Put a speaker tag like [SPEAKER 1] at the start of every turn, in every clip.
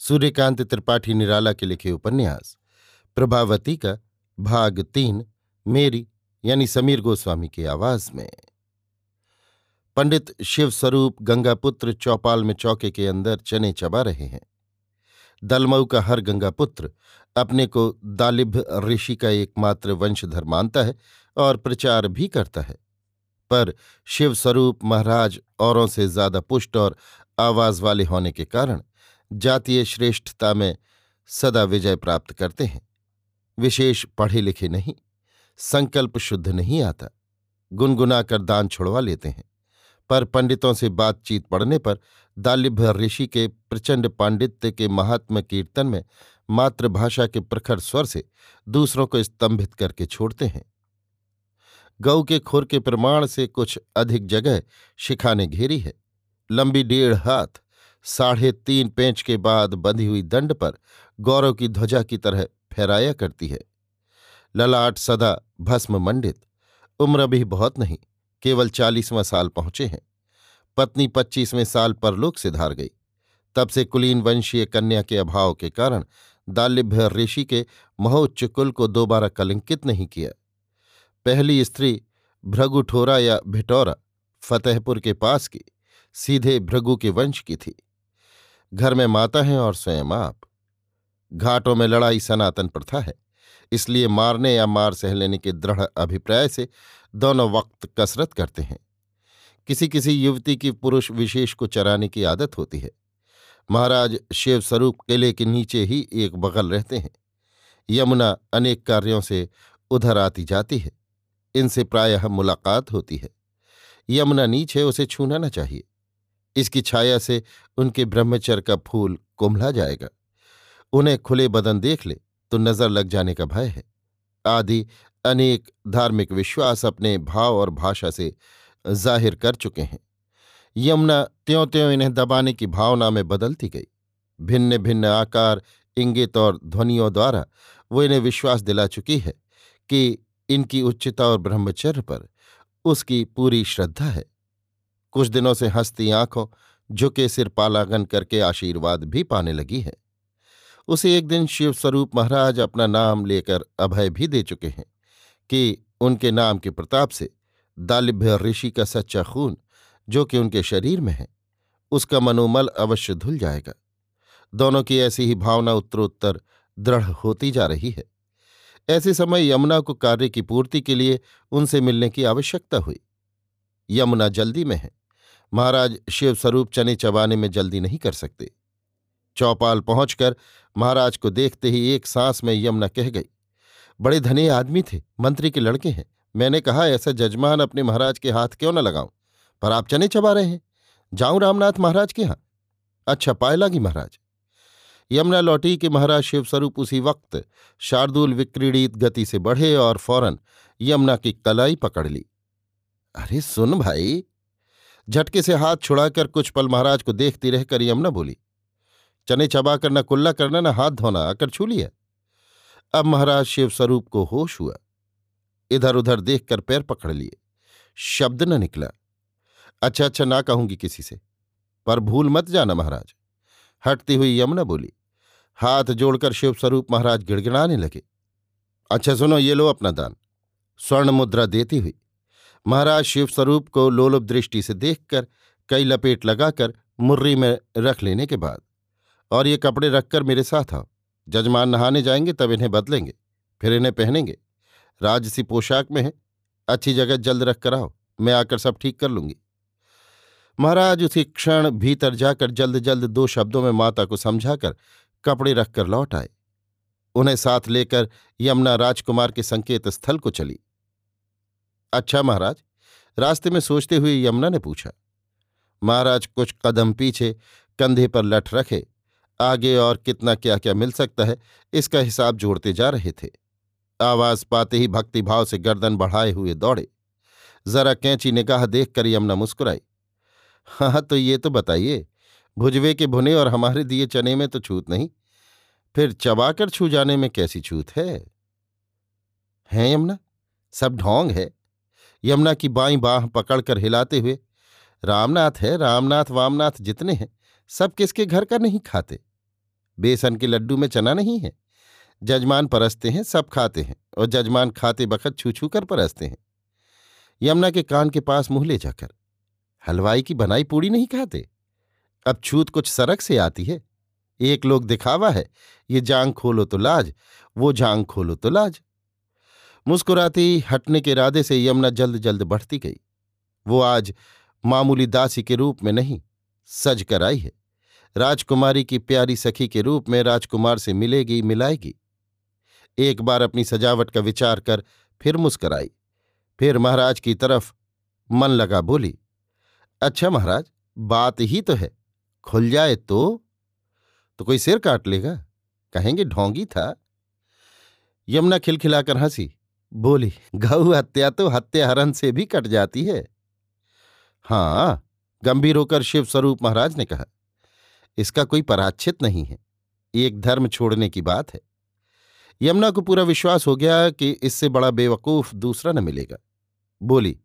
[SPEAKER 1] सूर्यकांत त्रिपाठी निराला के लिखे उपन्यास। प्रभावती का भाग तीन, मेरी, यानी समीर गोस्वामी की आवाज़ में। पंडित शिव स्वरूप गंगापुत्र चौपाल में चौके के अंदर चने चबा रहे हैं। दलमऊ का हर गंगापुत्र अपने को दालिभ ऋषि का एकमात्र वंशधर मानता है और प्रचार भी करता है। पर शिवस्वरूप महाराज औरों से ज़्यादा पुष्ट और आवाज़ वाले होने के कारण जातीय श्रेष्ठता में सदा विजय प्राप्त करते हैं। विशेष पढ़े लिखे नहीं, संकल्प शुद्ध नहीं आता, गुनगुनाकर दान छुड़वा लेते हैं। पर पंडितों से बातचीत पड़ने पर दालिभ्य ऋषि के प्रचंड पांडित्य के महात्म कीर्तन में मातृभाषा के प्रखर स्वर से दूसरों को स्तंभित करके छोड़ते हैं। गौ के खुर के प्रमाण से कुछ अधिक जगह शिखा ने घेरी है। लंबी डेढ़ हाथ साढ़े तीन पेंच के बाद बंधी हुई दंड पर गौरव की ध्वजा की तरह फहराया करती है। ललाट सदा भस्म मंडित उम्र भी बहुत नहीं, केवल चालीसवां साल पहुँचे हैं। पत्नी पच्चीसवें साल परलोक से धार गई। तब से कुलीन वंशीय कन्या के अभाव के कारण दालिभ्य ऋषि के महोच्च कुल को दोबारा कलंकित नहीं किया। पहली स्त्री भ्रगुठोरा या भिटौरा, फतेहपुर के पास की, सीधे भृगु के वंश की थी। घर में माता हैं और स्वयं आप। घाटों में लड़ाई सनातन प्रथा है, इसलिए मारने या मार सह लेने के दृढ़ अभिप्राय से दोनों वक्त कसरत करते हैं। किसी किसी युवती की पुरुष विशेष को चराने की आदत होती है। महाराज शिव स्वरूप किले के नीचे ही एक बगल रहते हैं। यमुना अनेक कार्यों से उधर आती जाती है। इनसे प्रायः मुलाकात होती है। यमुना नीचे उसे छूना न चाहिए। इसकी छाया से उनके ब्रह्मचर्य का फूल कुम्भला जाएगा। उन्हें खुले बदन देख ले तो नज़र लग जाने का भय है। आदि अनेक धार्मिक विश्वास अपने भाव और भाषा से ज़ाहिर कर चुके हैं। यमुना त्यों त्यों इन्हें दबाने की भावना में बदलती गई। भिन्न भिन्न आकार, इंगित और ध्वनियों द्वारा वो इन्हें विश्वास दिला चुकी है कि इनकी उच्चता और ब्रह्मचर्य पर उसकी पूरी श्रद्धा है। कुछ दिनों से हंसती आँखों, झुके सिर पालागन करके आशीर्वाद भी पाने लगी है। उसे एक दिन शिव स्वरूप महाराज अपना नाम लेकर अभय भी दे चुके हैं कि उनके नाम के प्रताप से दालिभ्य ऋषि का सच्चा खून, जो कि उनके शरीर में है, उसका मनोमल अवश्य धुल जाएगा। दोनों की ऐसी ही भावना उत्तरोत्तर दृढ़ होती जा रही है। ऐसे समय यमुना को कार्य की पूर्ति के लिए उनसे मिलने की आवश्यकता हुई। यमुना जल्दी में है। महाराज शिव स्वरूप चने चबाने में जल्दी नहीं कर सकते। चौपाल पहुंचकर महाराज को देखते ही एक सांस में यमुना कह गई, बड़े धने आदमी थे, मंत्री के लड़के हैं। मैंने कहा, ऐसा जजमान अपने महाराज के हाथ क्यों न लगाऊँ? पर आप चने चबा रहे हैं। जाऊँ रामनाथ महाराज के यहाँ? अच्छा पाए लागी महाराज। यमुना लौटी कि महाराज शिवस्वरूप उसी वक्त शार्दुल विक्रीडित गति से बढ़े और फ़ौरन यमुना की कलाई पकड़ ली। अरे, सुन भाई झटके से हाथ छुड़ाकर कुछ पल महाराज को देखती रहकर यमुना बोली, चने चबाकर न कुल्ला करना, न हाथ धोना, आकर छू लिया। अब महाराज शिव स्वरूप को होश हुआ। इधर उधर देखकर पैर पकड़ लिए। शब्द न निकला। अच्छा अच्छा ना कहूँगी किसी से, पर भूल मत जाना महाराज। हटती हुई यमुना बोली, हाथ जोड़कर शिव स्वरूप महाराज गिड़गिड़ाने लगे। अच्छा सुनो, ये लो अपना दान। स्वर्ण मुद्रा देती हुई। महाराज शिवस्वरूप को लोलुप दृष्टि से देखकर कई लपेट लगाकर मुर्री में रख लेने के बाद, और ये कपड़े रखकर मेरे साथ आओ। जजमान नहाने जाएँगे तब इन्हें बदलेंगे, फिर इन्हें पहनेंगे। राजसी पोशाक में है। अच्छी जगह जल्द रख कर आओ, मैं आकर सब ठीक कर लूँगी। महाराज उसी क्षण भीतर जाकर जल्द जल्द दो शब्दों में माता को समझाकर कपड़े रखकर लौट आए। उन्हें साथ लेकर यमुना राजकुमार के संकेत स्थल को चली। अच्छा महाराज, रास्ते में सोचते हुए यमुना ने पूछा, महाराज, कुछ कदम पीछे, कंधे पर लठ रखे, आगे और कितना क्या क्या मिल सकता है, इसका हिसाब जोड़ते जा रहे थे। आवाज़ पाते ही भक्तिभाव से गर्दन बढ़ाए हुए दौड़े। जरा कैंची निगाह देखकर यमुना मुस्कुराई हाँ तो ये तो बताइए, भुजवे के भुने और हमारे दिए चने में तो छूत नहीं, फिर चबाकर छू जाने में कैसी छूत है? हैं यमुना, सब ढोंग है। यमुना की बाई बाह पकड़कर हिलाते हुए, रामनाथ है, रामनाथ, वामनाथ जितने हैं, सब किसके घर का नहीं खाते? बेसन के लड्डू में चना नहीं है? जजमान परसते हैं, सब खाते हैं, और जजमान खाते बखत छू छू कर परसते हैं। यमुना के कान के पास मुँह ले जाकर, हलवाई की बनाई पूड़ी नहीं खाते? अब छूत कुछ सरक से आती है। एक लोग दिखावा है, ये जांग खोलो तो लाज, वो जांग खोलो तो लाज। मुस्कुराती हटने के इरादे से यमुना जल्द जल्द बढ़ती गई। वो आज मामूली दासी के रूप में नहीं, सज कर आई है। राजकुमारी की प्यारी सखी के रूप में राजकुमार से मिलेगी, मिलाएगी। एक बार अपनी सजावट का विचार कर फिर मुस्कराई। फिर महाराज की तरफ़ मन लगा बोली अच्छा महाराज, बात ही तो है, खुल जाए तो? तो कोई सिर काट लेगा? कहेंगे ढोंगी था। यमुना खिलखिलाकर हँसी बोली, गऊ हत्या तो हत्या हरण से भी कट जाती है। हाँ गंभीर होकर शिव स्वरूप महाराज ने कहा, इसका कोई पराच्छित नहीं है एक धर्म छोड़ने की बात है। यमुना को पूरा विश्वास हो गया कि इससे बड़ा बेवकूफ़ दूसरा न मिलेगा। बोली,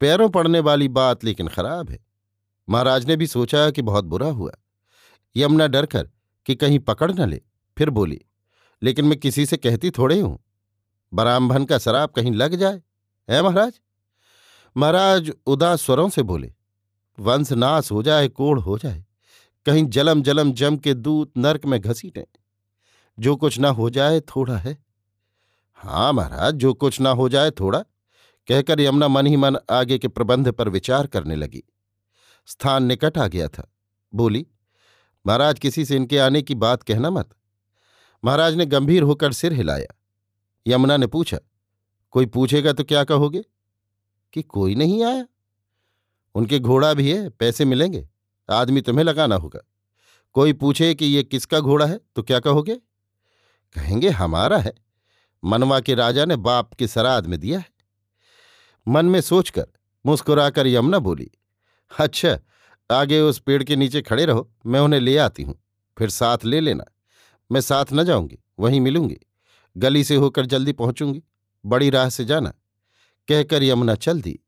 [SPEAKER 1] पैरों पड़ने वाली बात लेकिन खराब है। महाराज ने भी सोचा कि बहुत बुरा हुआ। यमुना डरकर कि कहीं पकड़ न ले, फिर बोली, लेकिन मैं किसी से कहती थोड़े हूँ। बरामभन का शराब कहीं लग जाए, है महाराज? महाराज उदास स्वरों से बोले, वंश नाश हो जाए, कोढ़ हो जाए, कहीं जलम जलम जम के दूत नर्क में घसीटें। जो कुछ ना हो जाए, थोड़ा है। हाँ महाराज, जो कुछ ना हो जाए, थोड़ा, कहकर यमुना मन ही मन आगे के प्रबंध पर विचार करने लगी। स्थान निकट आ गया था। बोली, महाराज किसी से इनके आने की बात कहना मत। महाराज ने गंभीर होकर सिर हिलाया। यमुना ने पूछा, कोई पूछेगा तो क्या कहोगे? कि कोई नहीं आया। उनके घोड़ा भी है, पैसे मिलेंगे, आदमी तुम्हें लगाना होगा। कोई पूछे कि ये किसका घोड़ा है तो क्या कहोगे? कहेंगे, हमारा है। मनवा के राजा ने बाप के सराद में दिया है। मन में सोचकर मुस्कुराकर यमुना बोली अच्छा आगे उस पेड़ के नीचे खड़े रहो, मैं उन्हें ले आती हूँ। फिर साथ ले लेना। मैं साथ न जाऊँगी, वहीं मिलूँगी। गली से होकर जल्दी पहुंचूँगी। बड़ी राह से जाना। कहकर यमुना चल दी।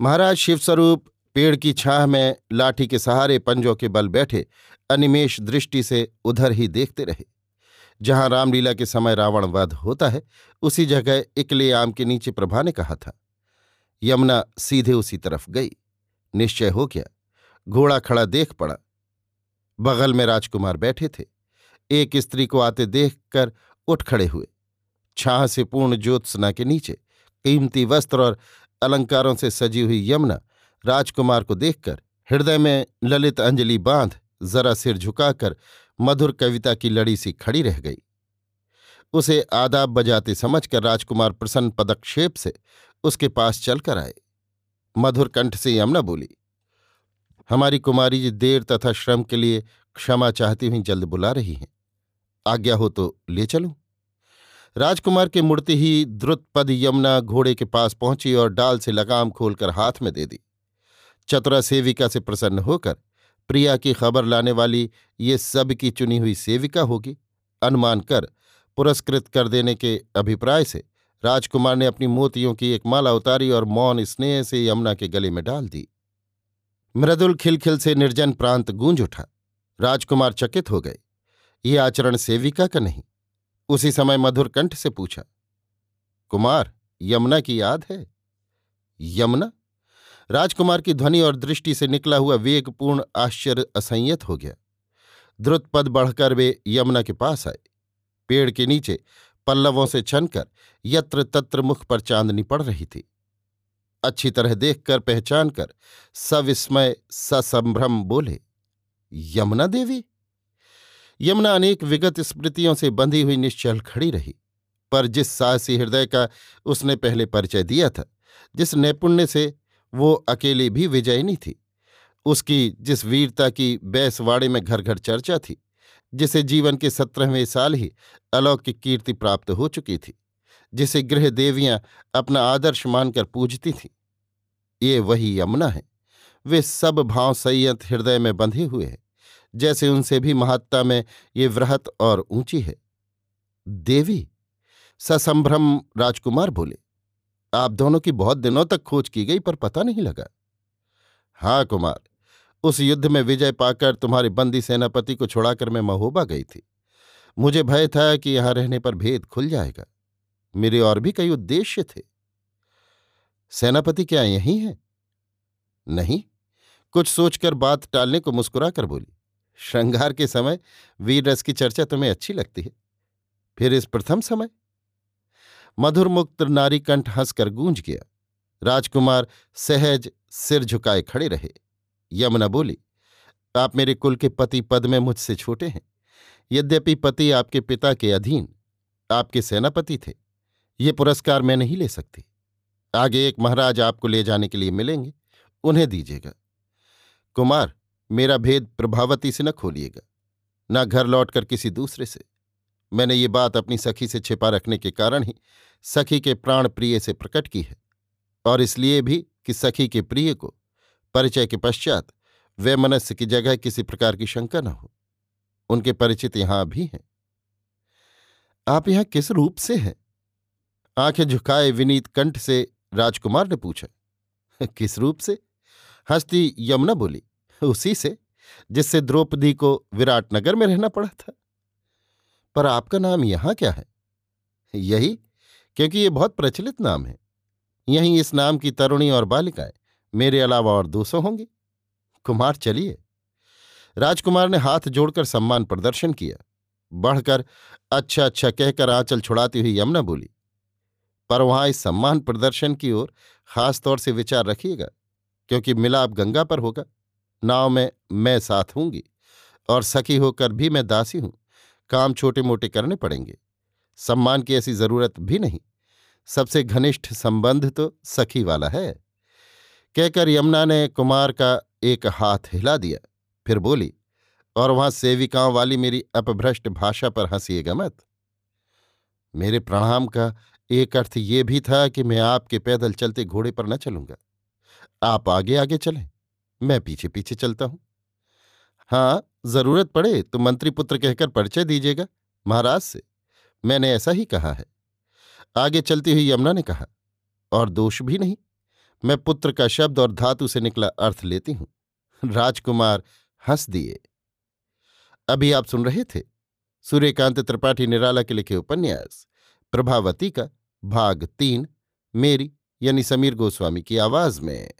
[SPEAKER 1] महाराज शिवस्वरूप पेड़ की छाह में लाठी के सहारे पंजों के बल बैठे अनिमेश दृष्टि से उधर ही देखते रहे। जहाँ रामलीला के समय रावण वध होता है, उसी जगह इकले आम के नीचे प्रभा ने कहा था। यमुना सीधे उसी तरफ़ गई। निश्चय हो गया। घोड़ा खड़ा देख पड़ा। बगल में राजकुमार बैठे थे। एक स्त्री को आते देखकर उठ खड़े हुए। छाह से पूर्ण ज्योत्सना के नीचे, कीमती वस्त्र और अलंकारों से सजी हुई यमुना राजकुमार को देखकर हृदय में ललित अंजलि बाँध जरा सिर झुकाकर मधुर कविता की लड़ी सी खड़ी रह गई। उसे आदाब बजाते समझकर राजकुमार प्रसन्न पदक्षेप से उसके पास चलकर आए। मधुर कंठ से यमुना बोली, हमारी कुमारी जी देर तथा श्रम के लिए क्षमा चाहती हुई जल्द बुला रही हैं। आज्ञा हो तो ले चलूँ। राजकुमार के मुड़ते ही द्रुतपद यमुना घोड़े के पास पहुँची और डाल से लगाम खोलकर हाथ में दे दी। चतुरा सेविका से प्रसन्न होकर प्रिया की खबर लाने वाली ये सब की चुनी हुई सेविका होगी, अनुमान कर पुरस्कृत कर देने के अभिप्राय से राजकुमार ने अपनी मोतियों की एक माला उतारी और मौन स्नेह से यमुना के गले में डाल दी। मृदुल खिलखिल से निर्जन प्रांत गूंज उठा। राजकुमार चकित हो गए। ये आचरण सेविका का नहीं। उसी समय मधुर कंठ से पूछा, कुमार, यमुना की याद है? यमुना? राजकुमार की ध्वनि और दृष्टि से निकला हुआ वेगपूर्ण आश्चर्य असंयत हो गया। द्रुत पद बढ़कर वे यमुना के पास आए। पेड़ के नीचे पल्लवों से छनकर यत्र तत्र मुख पर चांदनी पड़ रही थी। अच्छी तरह देखकर पहचान कर सविस्मय ससंभ्रम बोले, यमुना देवी? यमुना अनेक विगत स्मृतियों से बंधी हुई निश्चल खड़ी रही, पर जिस साहसी हृदय का उसने पहले परिचय दिया था, जिस नैपुण्य से वो अकेली भी विजयनी थी, उसकी जिस वीरता की बैसवाड़े में घर घर चर्चा थी, जिसे जीवन के सत्रहवें साल ही अलौकिक कीर्ति प्राप्त हो चुकी थी, जिसे गृह देवियाँ अपना आदर्श मानकर पूजती थीं, ये वही यमुना है। वे सब भाव संयत हृदय में बंधे हुए हैं। जैसे उनसे भी महत्ता में ये वृहत और ऊँची है। देवी, ससंभ्रम राजकुमार बोले, आप दोनों की बहुत दिनों तक खोज की गई पर पता नहीं लगा। हाँ कुमार, उस युद्ध में विजय पाकर तुम्हारे बंदी सेनापति को छुड़ाकर मैं महोबा गई थी। मुझे भय था कि यहाँ रहने पर भेद खुल जाएगा। मेरे और भी कई उद्देश्य थे। सेनापति क्या यही है? नहीं, कुछ सोचकर बात टालने को मुस्कुराकर बोली श्रृंगार के समय वीर रस की चर्चा तुम्हें अच्छी लगती है। फिर इस प्रथम समय? मधुर मुक्त नारी कंठ हंसकर गूंज गया। राजकुमार सहज सिर झुकाए खड़े रहे। यमुना बोली, आप मेरे कुल के पति पद में मुझसे छोटे हैं। यद्यपि पति आपके पिता के अधीन, आपके सेनापति थे, ये पुरस्कार मैं नहीं ले सकती। आगे एक महाराज आपको ले जाने के लिए मिलेंगे, उन्हें दीजिएगा। कुमार मेरा भेद प्रभावती से न खोलिएगा, न घर लौटकर किसी दूसरे से। मैंने ये बात अपनी सखी से छिपा रखने के कारण ही सखी के प्राण प्रिय से प्रकट की है, और इसलिए भी कि सखी के प्रिय को परिचय के पश्चात वे मनस्य की जगह किसी प्रकार की शंका न हो। उनके परिचित यहाँ भी हैं। आप यहाँ किस रूप से हैं? आँखें झुकाए विनीत कंठ से राजकुमार ने पूछा। किस रूप से? हस्ती यमुना बोली उसी से, जिससे द्रौपदी को विराटनगर में रहना पड़ा था। पर आपका नाम यहाँ क्या है? यही, क्योंकि ये बहुत प्रचलित नाम है। यहीं इस नाम की तरुणी और बालिकाएँ मेरे अलावा और दो सौ होंगी। कुमार, चलिए। राजकुमार ने हाथ जोड़कर सम्मान प्रदर्शन किया। बढ़कर अच्छा अच्छा कहकर आंचल छुड़ाती हुई यमुना बोली, पर वहाँ इस सम्मान प्रदर्शन की ओर खास तौर से विचार रखिएगा, क्योंकि मिलाप गंगा पर होगा। नाव में मैं साथ हूँगी और सखी होकर भी मैं दासी हूँ। काम छोटे मोटे करने पड़ेंगे। सम्मान की ऐसी ज़रूरत भी नहीं। सबसे घनिष्ठ संबंध तो सखी वाला है। कहकर यमुना ने कुमार का एक हाथ हिला दिया। फिर बोली, और वहाँ सेविकाओं वाली मेरी अपभ्रष्ट भाषा पर हंसीएगा मत। मेरे प्रणाम का एक अर्थ ये भी था कि मैं आपके पैदल चलते घोड़े पर न चलूँगा। आप आगे आगे चलें। मैं पीछे पीछे चलता हूँ। हाँ ज़रूरत पड़े तो मंत्री पुत्र कहकर परिचय दीजिएगा, महाराज से। मैंने ऐसा ही कहा है। आगे चलती हुई यमुना ने कहा, और दोष भी नहीं। मैं पुत्र का शब्द और धातु से निकला अर्थ लेती हूँ। राजकुमार हंस दिए। अभी आप सुन रहे थे सूर्यकांत त्रिपाठी निराला के लिखे उपन्यास, प्रभावती का भाग तीन, मेरी यानी समीर गोस्वामी की आवाज़ में।